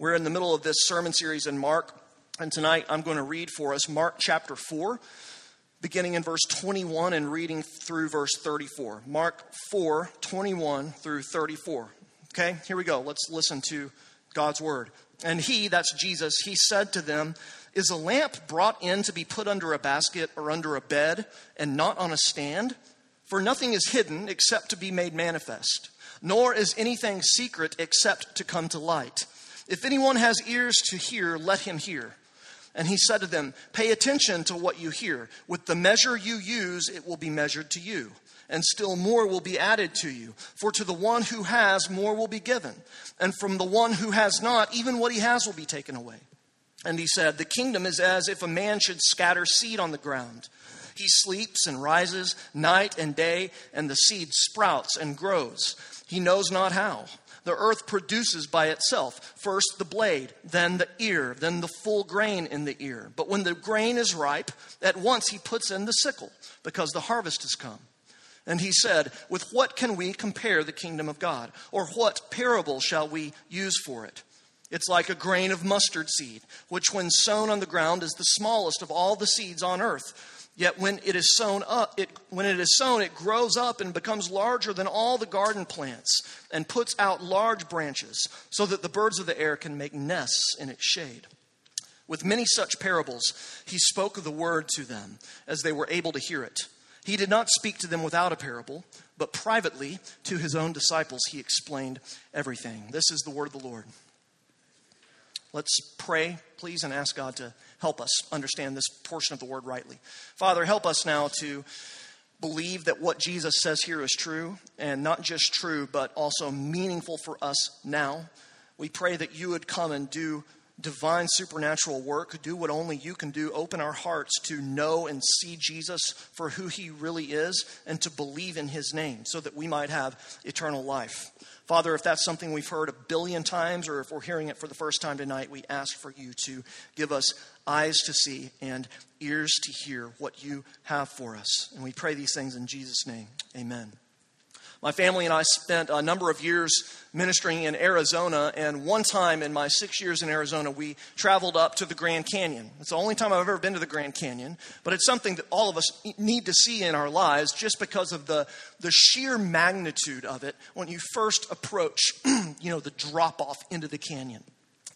We're in the middle of this sermon series in Mark, and tonight I'm going to read for us Mark chapter 4, beginning in verse 21 and reading through verse 34. Mark 4, 21 through 34. Okay, here we go. Let's listen to God's word. And he, that's Jesus, he said to them, Is a lamp brought in to be put under a basket or under a bed and not on a stand? For nothing is hidden except to be made manifest, nor is anything secret except to come to light. If anyone has ears to hear, let him hear. And he said to them, Pay attention to what you hear. With the measure you use, it will be measured to you, and still more will be added to you. For to the one who has, more will be given. And from the one who has not, even what he has will be taken away. And he said, The kingdom is as if a man should scatter seed on the ground. He sleeps and rises night and day, and the seed sprouts and grows. He knows not how. The earth produces by itself first the blade, then the ear, then the full grain in the ear. But when the grain is ripe, at once he puts in the sickle, because the harvest has come. And he said, With what can we compare the kingdom of God? Or what parable shall we use for it? It's like a grain of mustard seed, which when sown on the ground is the smallest of all the seeds on earth. Yet when it is sown up, it, when it is sown, it grows up and becomes larger than all the garden plants and puts out large branches so that the birds of the air can make nests in its shade. With many such parables, he spoke the word to them as they were able to hear it. He did not speak to them without a parable, but privately to his own disciples he explained everything. This is the word of the Lord. Let's pray, please, and ask God to help us understand this portion of the word rightly. Father, help us now to believe that what Jesus says here is true, and not just true, but also meaningful for us now. We pray that you would come and do divine supernatural work, do what only you can do, open our hearts to know and see Jesus for who he really is, and to believe in his name so that we might have eternal life. Father, if that's something we've heard a billion times or if we're hearing it for the first time tonight, we ask for you to give us eyes to see and ears to hear what you have for us. And we pray these things in Jesus' name. Amen. My family and I spent a number of years ministering in Arizona, and one time in my six years in Arizona, we traveled up to the Grand Canyon. It's the only time I've ever been to the Grand Canyon, but it's something that all of us need to see in our lives just because of the, the sheer magnitude of it when you first approach, you know, the drop off into the canyon.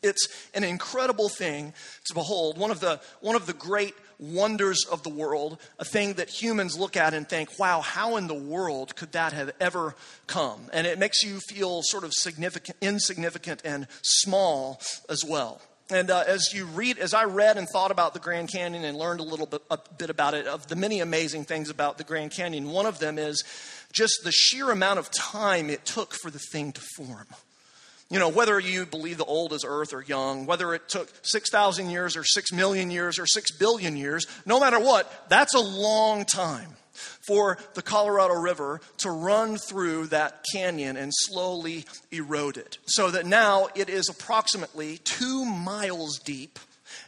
It's an incredible thing to behold. One of the, one of the great wonders of the world, a thing that humans look at and think, wow, how in the world could that have ever come? And it makes you feel sort of significant, insignificant and small as well. And uh, as you read, as I read and thought about the Grand Canyon and learned a little bit, a bit about it, of the many amazing things about the Grand Canyon, one of them is just the sheer amount of time it took for the thing to form. You know, whether you believe the old is earth or young, whether it took 6,000 years or 6 million years or 6 billion years, no matter what, that's a long time for the Colorado River to run through that canyon and slowly erode it. So that now it is approximately two miles deep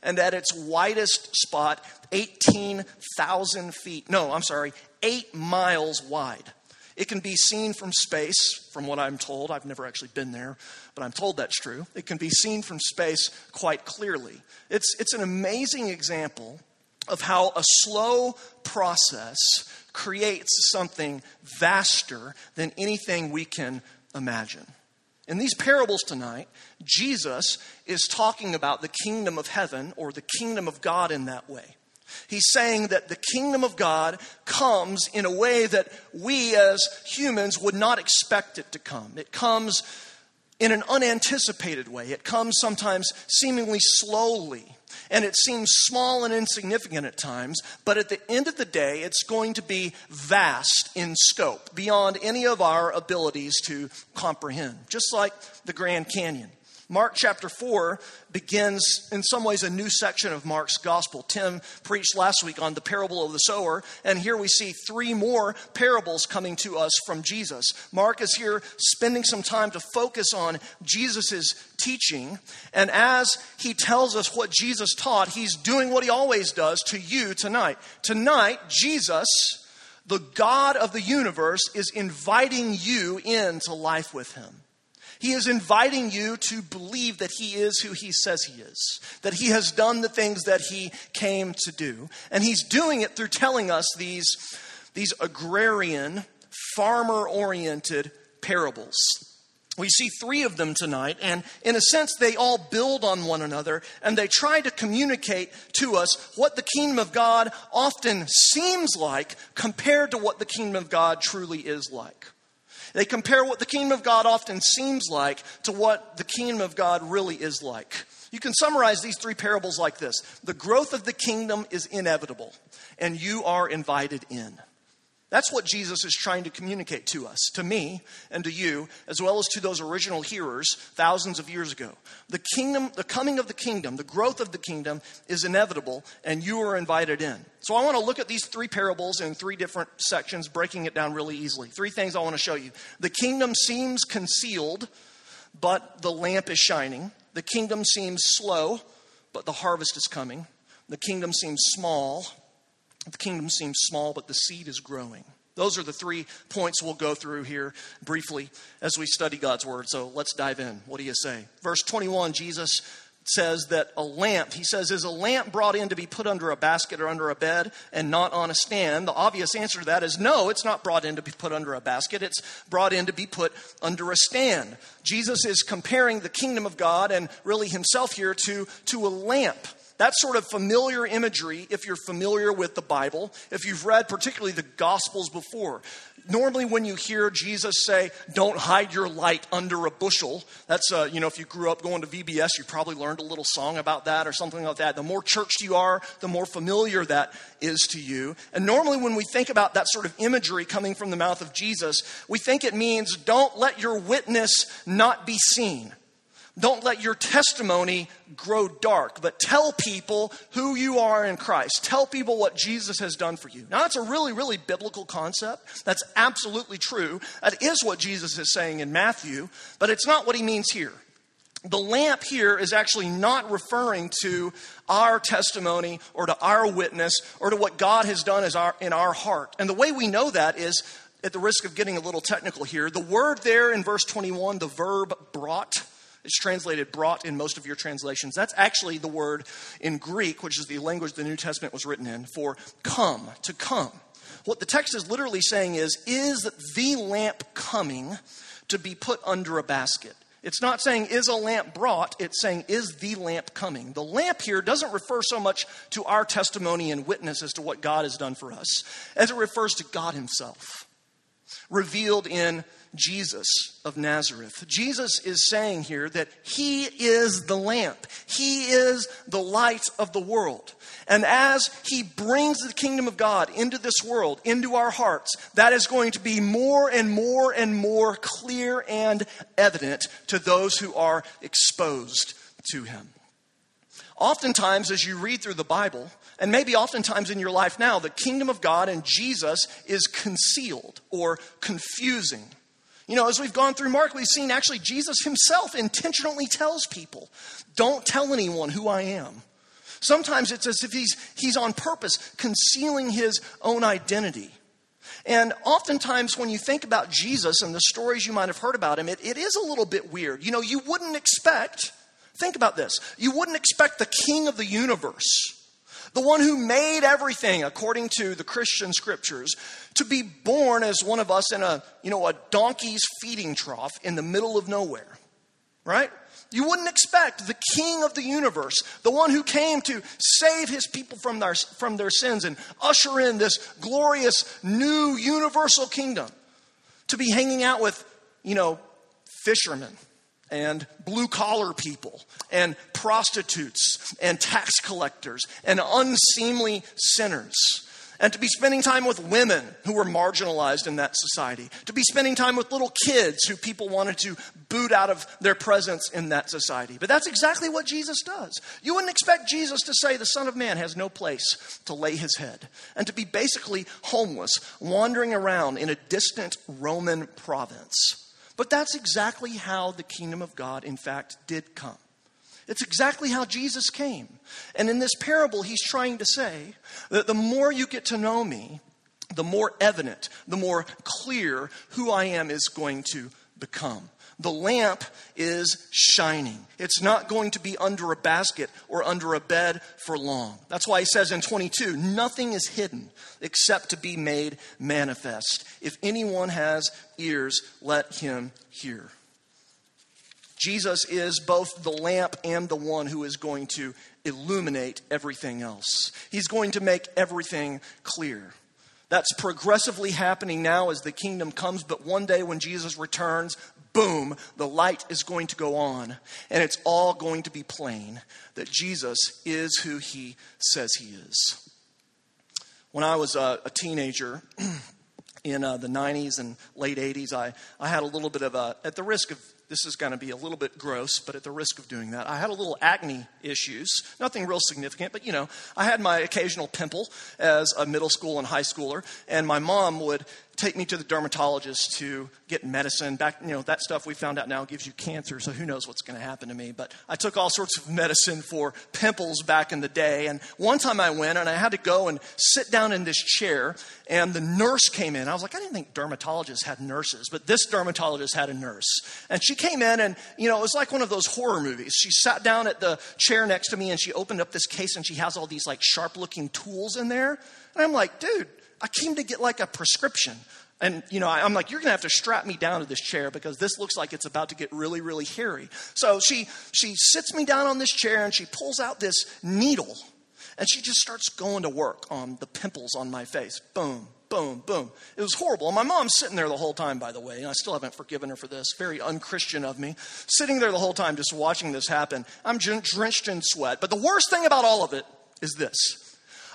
and at its widest spot, 18,000 feet. No, I'm sorry, eight miles wide. It can be seen from space, from what I'm told. I've never actually been there, but I'm told that's true. It can be seen from space quite clearly. It's, it's an amazing example of how a slow process creates something vaster than anything we can imagine. In these parables tonight, Jesus is talking about the kingdom of heaven or the kingdom of God in that way. He's saying that the kingdom of God comes in a way that we as humans would not expect it to come. It comes in an unanticipated way. It comes sometimes seemingly slowly, and it seems small and insignificant at times, but at the end of the day, it's going to be vast in scope, beyond any of our abilities to comprehend, just like the Grand Canyon. Mark chapter 4 begins, in some ways, a new section of Mark's gospel. Tim preached last week on the parable of the sower, and here we see three more parables coming to us from Jesus. Mark is here spending some time to focus on Jesus' teaching, and as he tells us what Jesus taught, he's doing what he always does to you tonight. Tonight, Jesus, the God of the universe, is inviting you into life with him. He is inviting you to believe that He is who He says He is, that He has done the things that He came to do. And He's doing it through telling us these, these agrarian, farmer oriented parables. We see three of them tonight, and in a sense, they all build on one another and they try to communicate to us what the kingdom of God often seems like compared to what the kingdom of God truly is like. They compare what the kingdom of God often seems like to what the kingdom of God really is like. You can summarize these three parables like this The growth of the kingdom is inevitable, and you are invited in. That's what Jesus is trying to communicate to us, to me and to you, as well as to those original hearers thousands of years ago. The kingdom, the coming of the kingdom, the growth of the kingdom is inevitable, and you are invited in. So I want to look at these three parables in three different sections, breaking it down really easily. Three things I want to show you. The kingdom seems concealed, but the lamp is shining. The kingdom seems slow, but the harvest is coming. The kingdom seems small, the kingdom seems small, but the seed is growing. Those are the three points we'll go through here briefly as we study God's word. So let's dive in. What do you say? Verse 21, Jesus says that a lamp, he says, is a lamp brought in to be put under a basket or under a bed and not on a stand? The obvious answer to that is no, it's not brought in to be put under a basket. It's brought in to be put under a stand. Jesus is comparing the kingdom of God and really himself here to, to a lamp. That sort of familiar imagery, if you're familiar with the Bible, if you've read particularly the Gospels before, normally when you hear Jesus say, Don't hide your light under a bushel, that's, uh, you know, if you grew up going to VBS, you probably learned a little song about that or something like that. The more churched you are, the more familiar that is to you. And normally when we think about that sort of imagery coming from the mouth of Jesus, we think it means don't let your witness not be seen. Don't let your testimony grow dark, but tell people who you are in Christ. Tell people what Jesus has done for you. Now, that's a really, really biblical concept. That's absolutely true. That is what Jesus is saying in Matthew, but it's not what he means here. The lamp here is actually not referring to our testimony or to our witness or to what God has done in our heart. And the way we know that is, at the risk of getting a little technical here, the word there in verse 21, the verb brought, it's translated brought in most of your translations. That's actually the word in Greek, which is the language the New Testament was written in, for come, to come. What the text is literally saying is, is the lamp coming to be put under a basket? It's not saying, is a lamp brought? It's saying, is the lamp coming? The lamp here doesn't refer so much to our testimony and witness as to what God has done for us, as it refers to God Himself, revealed in Jesus of Nazareth. Jesus is saying here that He is the lamp, He is the light of the world. And as He brings the kingdom of God into this world, into our hearts, that is going to be more and more and more clear and evident to those who are exposed to Him. Oftentimes, as you read through the Bible, and maybe oftentimes in your life now, the kingdom of God and Jesus is concealed or confusing you know, as we've gone through Mark, we've seen actually Jesus himself intentionally tells people, don't tell anyone who I am. Sometimes it's as if he's, he's on purpose concealing his own identity. And oftentimes, when you think about Jesus and the stories you might have heard about him, it, it is a little bit weird. You know, you wouldn't expect, think about this, you wouldn't expect the king of the universe the one who made everything according to the Christian scriptures, to be born as one of us in a, you know, a donkey's feeding trough in the middle of nowhere. Right? You wouldn't expect the king of the universe, the one who came to save his people from their, from their sins and usher in this glorious new universal kingdom, to be hanging out with, you know, fishermen and blue collar people and prostitutes and tax collectors and unseemly sinners. And to be spending time with women who were marginalized in that society. To be spending time with little kids who people wanted to boot out of their presence in that society. But that's exactly what Jesus does. You wouldn't expect Jesus to say the Son of Man has no place to lay his head. And to be basically homeless, wandering around in a distant Roman province. But that's exactly how the kingdom of God, in fact, did come. It's exactly how Jesus came. And in this parable, he's trying to say that the more you get to know me, the more evident, the more clear who I am is going to become. The lamp is shining. It's not going to be under a basket or under a bed for long. That's why he says in 22 nothing is hidden except to be made manifest. If anyone has ears, let him hear. Jesus is both the lamp and the one who is going to illuminate everything else. He's going to make everything clear. That's progressively happening now as the kingdom comes, but one day when Jesus returns, boom, the light is going to go on, and it's all going to be plain that Jesus is who he says he is. When I was a, a teenager, in uh, the 90s and late 80s, I, I had a little bit of a, at the risk of this is going to be a little bit gross, but at the risk of doing that, I had a little acne issues. Nothing real significant, but you know, I had my occasional pimple as a middle school and high schooler, and my mom would take me to the dermatologist to get medicine. Back, you know, that stuff we found out now gives you cancer, so who knows what's going to happen to me. But I took all sorts of medicine for pimples back in the day. And one time I went and I had to go and sit down in this chair, and the nurse came in. I was like, I didn't think dermatologists had nurses, but this dermatologist had a nurse. And she came in, and, you know, it was like one of those horror movies. She sat down at the chair next to me, and she opened up this case, and she has all these, like, sharp looking tools in there. And I'm like, dude, I came to get like a prescription. And, you know, I'm like, you're going to have to strap me down to this chair because this looks like it's about to get really, really hairy. So she, she sits me down on this chair and she pulls out this needle and she just starts going to work on the pimples on my face. Boom, boom, boom. It was horrible. And my mom's sitting there the whole time, by the way, and I still haven't forgiven her for this. Very unchristian of me. Sitting there the whole time just watching this happen. I'm drenched in sweat. But the worst thing about all of it is this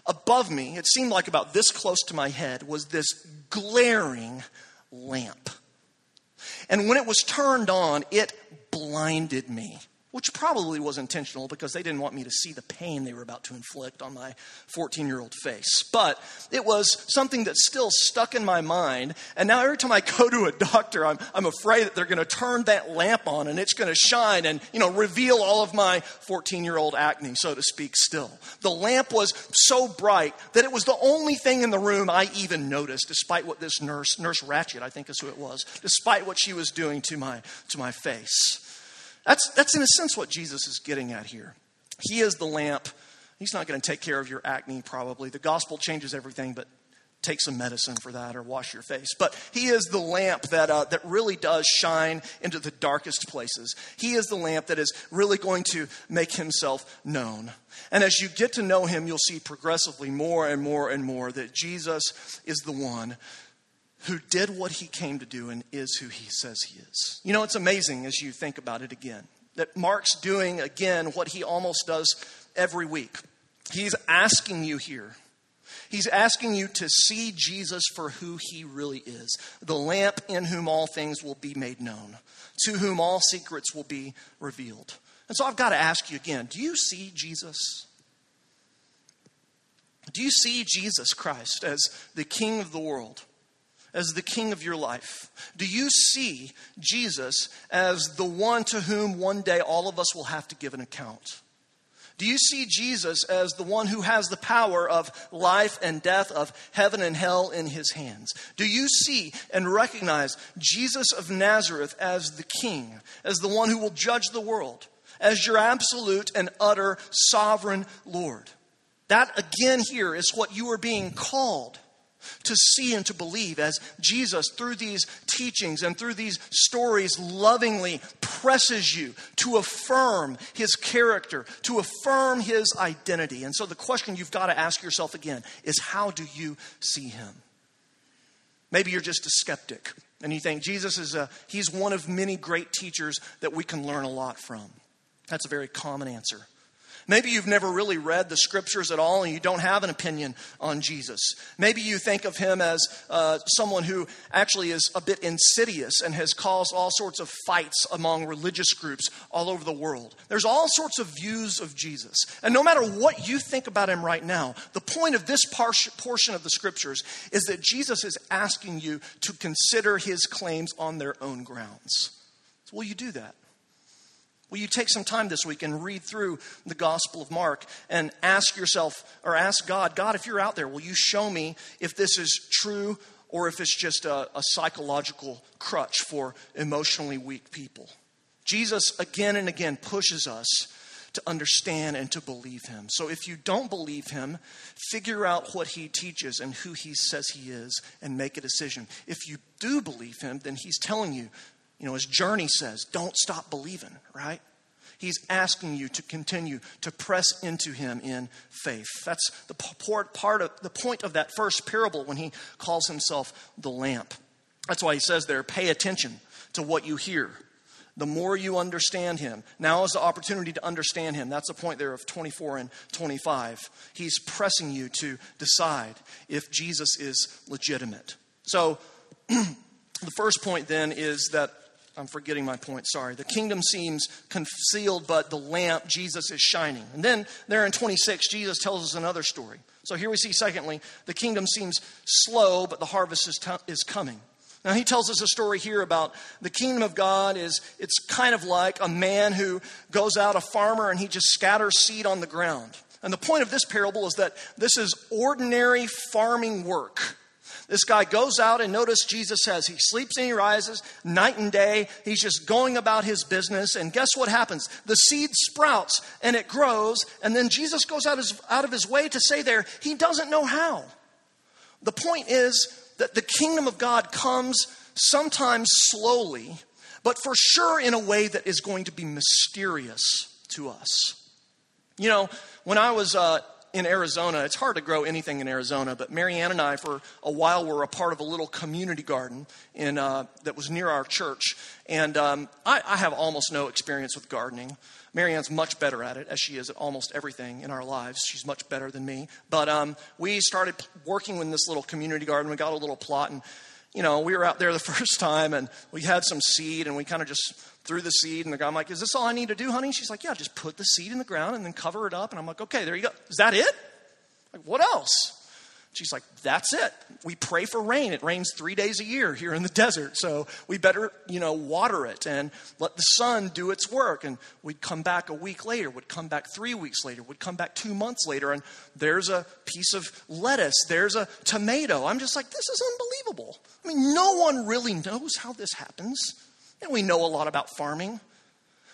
Above me, it seemed like about this close to my head, was this glaring lamp. And when it was turned on, it blinded me which probably was intentional because they didn't want me to see the pain they were about to inflict on my 14 year old face. But it was something that still stuck in my mind. And now every time I go to a doctor, I'm, I'm afraid that they're going to turn that lamp on and it's going to shine and, you know, reveal all of my 14 year old acne, so to speak, still. The lamp was so bright that it was the only thing in the room I even noticed, despite what this nurse, Nurse Ratched, I think is who it was, despite what she was doing to my, to my face. That's, that's in a sense what Jesus is getting at here. He is the lamp. He's not going to take care of your acne, probably. The gospel changes everything, but take some medicine for that or wash your face. But He is the lamp that, uh, that really does shine into the darkest places. He is the lamp that is really going to make Himself known. And as you get to know Him, you'll see progressively more and more and more that Jesus is the one who did what he came to do and is who he says he is. You know, it's amazing as you think about it again that Mark's doing again what he almost does every week. He's asking you here. He's asking you to see Jesus for who he really is the lamp in whom all things will be made known, to whom all secrets will be revealed. And so I've got to ask you again do you see Jesus? Do you see Jesus Christ as the King of the world? As the king of your life? Do you see Jesus as the one to whom one day all of us will have to give an account? Do you see Jesus as the one who has the power of life and death, of heaven and hell in his hands? Do you see and recognize Jesus of Nazareth as the king, as the one who will judge the world, as your absolute and utter sovereign Lord? That again here is what you are being called to see and to believe as Jesus, through these teachings and through these stories, lovingly presses you to affirm his character, to affirm his identity. And so the question you've got to ask yourself again is how do you see him? Maybe you're just a skeptic and you think Jesus is a, he's one of many great teachers that we can learn a lot from. That's a very common answer. Maybe you've never really read the scriptures at all and you don't have an opinion on Jesus. Maybe you think of him as uh, someone who actually is a bit insidious and has caused all sorts of fights among religious groups all over the world. There's all sorts of views of Jesus. And no matter what you think about him right now, the point of this par- portion of the scriptures is that Jesus is asking you to consider his claims on their own grounds. So, will you do that? Will you take some time this week and read through the Gospel of Mark and ask yourself or ask God, God, if you're out there, will you show me if this is true or if it's just a, a psychological crutch for emotionally weak people. Jesus again and again pushes us to understand and to believe him. So if you don't believe him, figure out what he teaches and who he says he is and make a decision. If you do believe him, then he's telling you, you know, his journey says, don't stop believing, right? He's asking you to continue to press into him in faith. That's the part of the point of that first parable when he calls himself the lamp. That's why he says there, pay attention to what you hear the more you understand him. Now is the opportunity to understand him. That's the point there of 24 and 25. He's pressing you to decide if Jesus is legitimate. So, the first point then is that I'm forgetting my point, sorry. The kingdom seems concealed, but the lamp, Jesus, is shining. And then there in 26, Jesus tells us another story. So here we see, secondly, the kingdom seems slow, but the harvest is, t- is coming. Now he tells us a story here about the kingdom of God is it's kind of like a man who goes out a farmer and he just scatters seed on the ground. And the point of this parable is that this is ordinary farming work. This guy goes out and notice Jesus says he sleeps and he rises night and day. He's just going about his business. And guess what happens? The seed sprouts and it grows. And then Jesus goes out, his, out of his way to say there, he doesn't know how. The point is, that the kingdom of God comes sometimes slowly, but for sure in a way that is going to be mysterious to us. You know, when I was uh, in Arizona, it's hard to grow anything in Arizona, but Marianne and I, for a while, were a part of a little community garden in, uh, that was near our church. And um, I, I have almost no experience with gardening. Marianne's much better at it, as she is at almost everything in our lives. She's much better than me. But um, we started working in this little community garden. We got a little plot, and you know, we were out there the first time, and we had some seed, and we kind of just threw the seed. And the guy, I'm like, "Is this all I need to do, honey?" She's like, "Yeah, just put the seed in the ground and then cover it up." And I'm like, "Okay, there you go. Is that it? Like, what else?" She's like, that's it. We pray for rain. It rains three days a year here in the desert. So we better, you know, water it and let the sun do its work. And we'd come back a week later, would come back three weeks later, would come back two months later, and there's a piece of lettuce, there's a tomato. I'm just like, this is unbelievable. I mean, no one really knows how this happens. And we know a lot about farming.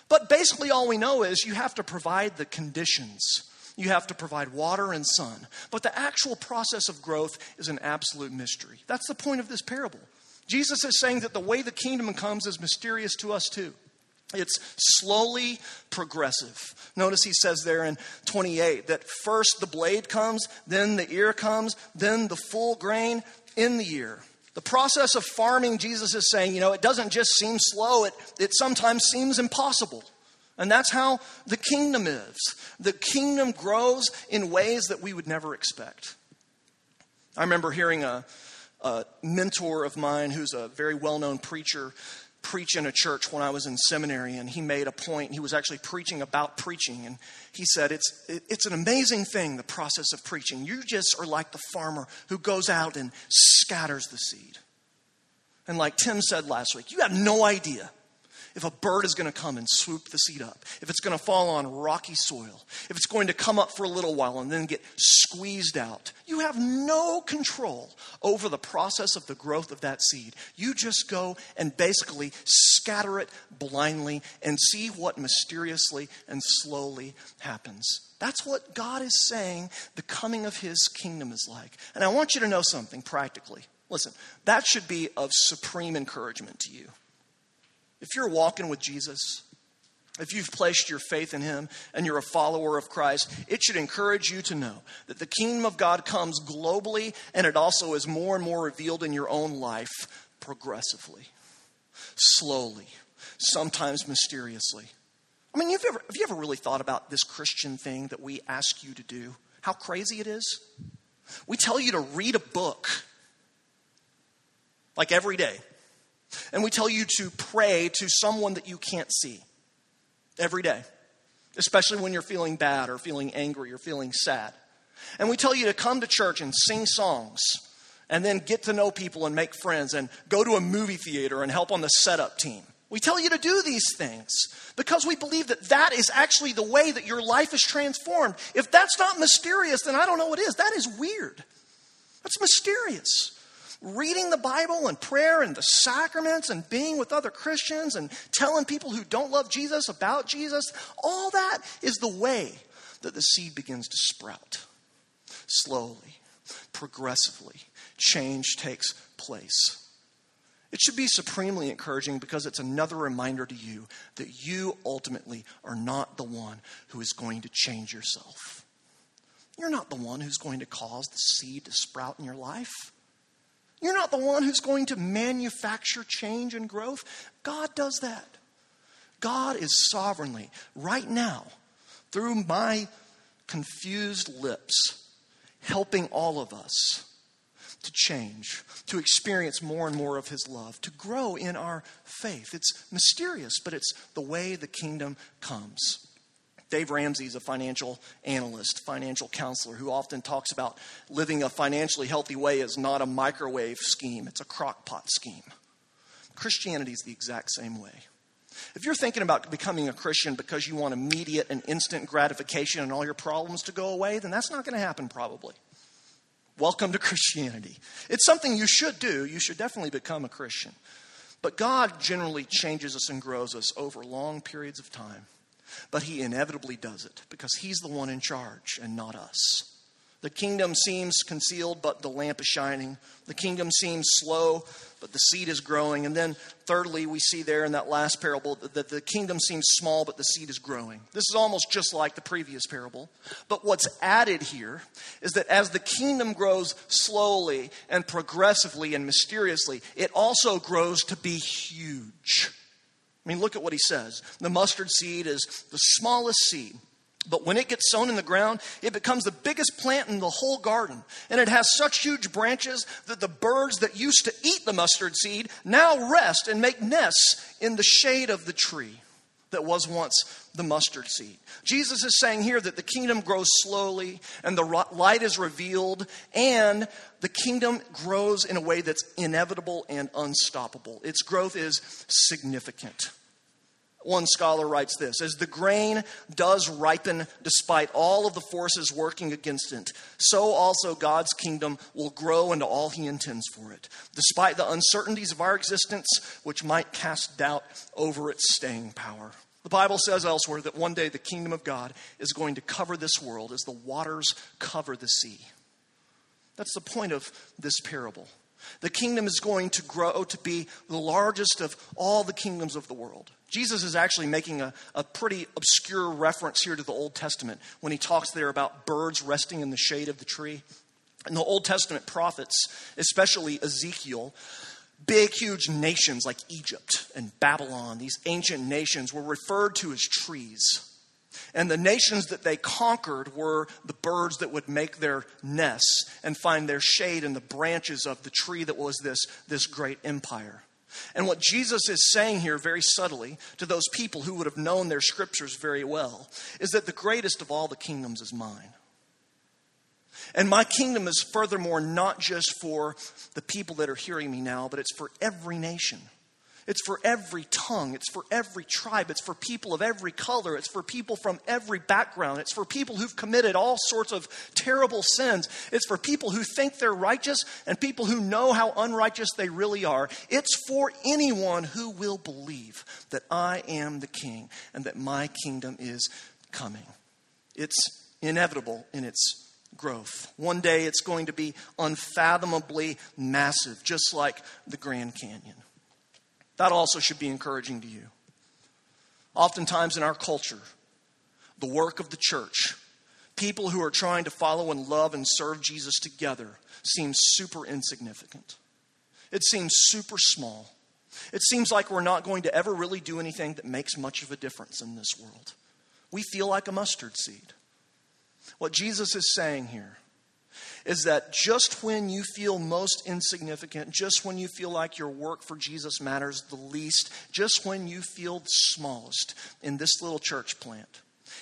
But basically, all we know is you have to provide the conditions you have to provide water and sun. But the actual process of growth is an absolute mystery. That's the point of this parable. Jesus is saying that the way the kingdom comes is mysterious to us too. It's slowly progressive. Notice he says there in 28 that first the blade comes, then the ear comes, then the full grain in the ear. The process of farming, Jesus is saying, you know, it doesn't just seem slow, it, it sometimes seems impossible. And that's how the kingdom is. The kingdom grows in ways that we would never expect. I remember hearing a, a mentor of mine who's a very well known preacher preach in a church when I was in seminary, and he made a point. He was actually preaching about preaching, and he said, It's, it, it's an amazing thing, the process of preaching. You just are like the farmer who goes out and scatters the seed. And like Tim said last week, you have no idea if a bird is going to come and swoop the seed up, if it's going to fall on rocky soil, if it's going to come up for a little while and then get squeezed out. You have no control over the process of the growth of that seed. You just go and basically scatter it blindly and see what mysteriously and slowly happens. That's what God is saying the coming of his kingdom is like. And I want you to know something practically. Listen, that should be of supreme encouragement to you. If you're walking with Jesus, if you've placed your faith in Him and you're a follower of Christ, it should encourage you to know that the kingdom of God comes globally and it also is more and more revealed in your own life progressively, slowly, sometimes mysteriously. I mean, have you, ever, have you ever really thought about this Christian thing that we ask you to do? How crazy it is? We tell you to read a book like every day. And we tell you to pray to someone that you can't see every day, especially when you're feeling bad or feeling angry or feeling sad. And we tell you to come to church and sing songs and then get to know people and make friends and go to a movie theater and help on the setup team. We tell you to do these things because we believe that that is actually the way that your life is transformed. If that's not mysterious, then I don't know what is. That is weird. That's mysterious. Reading the Bible and prayer and the sacraments and being with other Christians and telling people who don't love Jesus about Jesus, all that is the way that the seed begins to sprout. Slowly, progressively, change takes place. It should be supremely encouraging because it's another reminder to you that you ultimately are not the one who is going to change yourself. You're not the one who's going to cause the seed to sprout in your life. You're not the one who's going to manufacture change and growth. God does that. God is sovereignly, right now, through my confused lips, helping all of us to change, to experience more and more of His love, to grow in our faith. It's mysterious, but it's the way the kingdom comes. Dave Ramsey is a financial analyst, financial counselor, who often talks about living a financially healthy way is not a microwave scheme, it's a crock pot scheme. Christianity is the exact same way. If you're thinking about becoming a Christian because you want immediate and instant gratification and all your problems to go away, then that's not going to happen probably. Welcome to Christianity. It's something you should do. You should definitely become a Christian. But God generally changes us and grows us over long periods of time. But he inevitably does it because he's the one in charge and not us. The kingdom seems concealed, but the lamp is shining. The kingdom seems slow, but the seed is growing. And then, thirdly, we see there in that last parable that the kingdom seems small, but the seed is growing. This is almost just like the previous parable. But what's added here is that as the kingdom grows slowly and progressively and mysteriously, it also grows to be huge. I mean, look at what he says. The mustard seed is the smallest seed. But when it gets sown in the ground, it becomes the biggest plant in the whole garden. And it has such huge branches that the birds that used to eat the mustard seed now rest and make nests in the shade of the tree that was once the mustard seed. Jesus is saying here that the kingdom grows slowly and the light is revealed and the kingdom grows in a way that's inevitable and unstoppable. Its growth is significant. One scholar writes this As the grain does ripen despite all of the forces working against it, so also God's kingdom will grow into all he intends for it, despite the uncertainties of our existence, which might cast doubt over its staying power. The Bible says elsewhere that one day the kingdom of God is going to cover this world as the waters cover the sea. That's the point of this parable. The kingdom is going to grow to be the largest of all the kingdoms of the world. Jesus is actually making a, a pretty obscure reference here to the Old Testament when he talks there about birds resting in the shade of the tree. And the Old Testament prophets, especially Ezekiel, big, huge nations like Egypt and Babylon, these ancient nations, were referred to as trees. And the nations that they conquered were the birds that would make their nests and find their shade in the branches of the tree that was this, this great empire. And what Jesus is saying here, very subtly, to those people who would have known their scriptures very well, is that the greatest of all the kingdoms is mine. And my kingdom is furthermore not just for the people that are hearing me now, but it's for every nation. It's for every tongue. It's for every tribe. It's for people of every color. It's for people from every background. It's for people who've committed all sorts of terrible sins. It's for people who think they're righteous and people who know how unrighteous they really are. It's for anyone who will believe that I am the king and that my kingdom is coming. It's inevitable in its growth. One day it's going to be unfathomably massive, just like the Grand Canyon. That also should be encouraging to you. Oftentimes in our culture, the work of the church, people who are trying to follow and love and serve Jesus together seems super insignificant. It seems super small. It seems like we're not going to ever really do anything that makes much of a difference in this world. We feel like a mustard seed. What Jesus is saying here is that just when you feel most insignificant, just when you feel like your work for Jesus matters the least, just when you feel the smallest in this little church plant,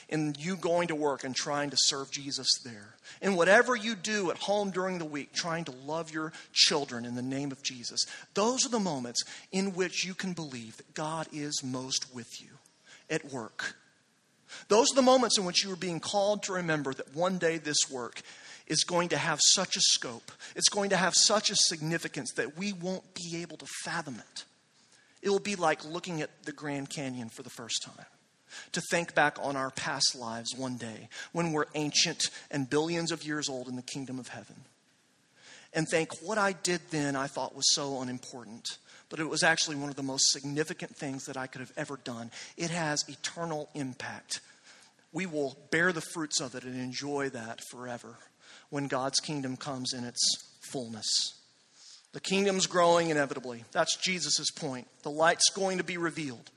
in you going to work and trying to serve Jesus there, in whatever you do at home during the week, trying to love your children in the name of Jesus, those are the moments in which you can believe that God is most with you at work. Those are the moments in which you are being called to remember that one day this work is going to have such a scope, it's going to have such a significance that we won't be able to fathom it. It will be like looking at the Grand Canyon for the first time. To think back on our past lives one day when we're ancient and billions of years old in the kingdom of heaven. And think what I did then I thought was so unimportant, but it was actually one of the most significant things that I could have ever done. It has eternal impact. We will bear the fruits of it and enjoy that forever when God's kingdom comes in its fullness. The kingdom's growing inevitably. That's Jesus' point. The light's going to be revealed.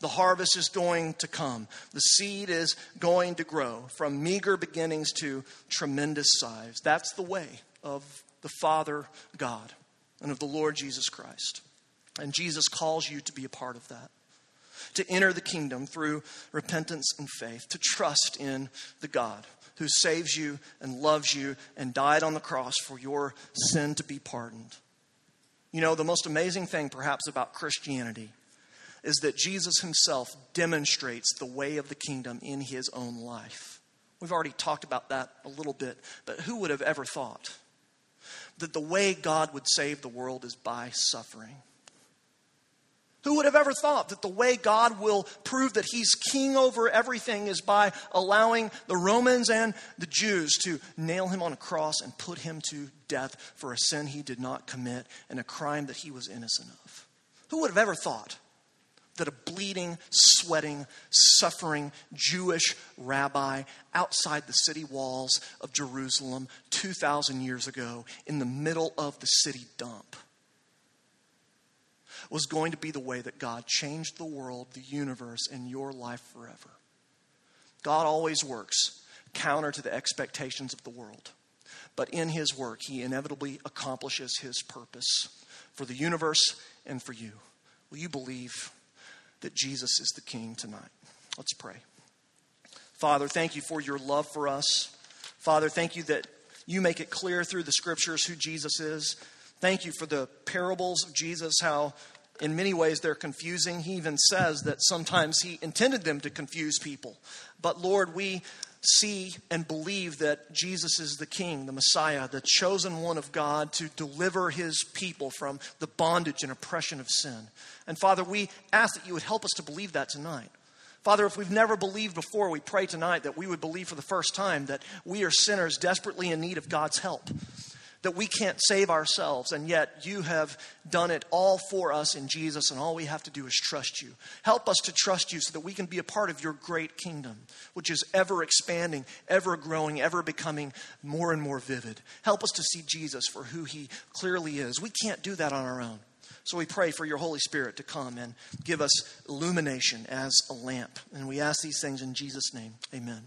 The harvest is going to come. The seed is going to grow from meager beginnings to tremendous size. That's the way of the Father God and of the Lord Jesus Christ. And Jesus calls you to be a part of that to enter the kingdom through repentance and faith, to trust in the God who saves you and loves you and died on the cross for your sin to be pardoned. You know, the most amazing thing, perhaps, about Christianity is that Jesus himself demonstrates the way of the kingdom in his own life. We've already talked about that a little bit, but who would have ever thought that the way God would save the world is by suffering? Who would have ever thought that the way God will prove that He's king over everything is by allowing the Romans and the Jews to nail Him on a cross and put Him to death for a sin He did not commit and a crime that He was innocent of? Who would have ever thought that a bleeding, sweating, suffering Jewish rabbi outside the city walls of Jerusalem 2,000 years ago in the middle of the city dump? Was going to be the way that God changed the world, the universe, and your life forever. God always works counter to the expectations of the world. But in his work, he inevitably accomplishes his purpose for the universe and for you. Will you believe that Jesus is the King tonight? Let's pray. Father, thank you for your love for us. Father, thank you that you make it clear through the scriptures who Jesus is. Thank you for the parables of Jesus, how in many ways they're confusing. He even says that sometimes he intended them to confuse people. But Lord, we see and believe that Jesus is the King, the Messiah, the chosen one of God to deliver his people from the bondage and oppression of sin. And Father, we ask that you would help us to believe that tonight. Father, if we've never believed before, we pray tonight that we would believe for the first time that we are sinners desperately in need of God's help that we can't save ourselves, and yet you have done it all for us in Jesus, and all we have to do is trust you. Help us to trust you so that we can be a part of your great kingdom, which is ever expanding, ever growing, ever becoming more and more vivid. Help us to see Jesus for who he clearly is. We can't do that on our own. So we pray for your Holy Spirit to come and give us illumination as a lamp. And we ask these things in Jesus' name. Amen.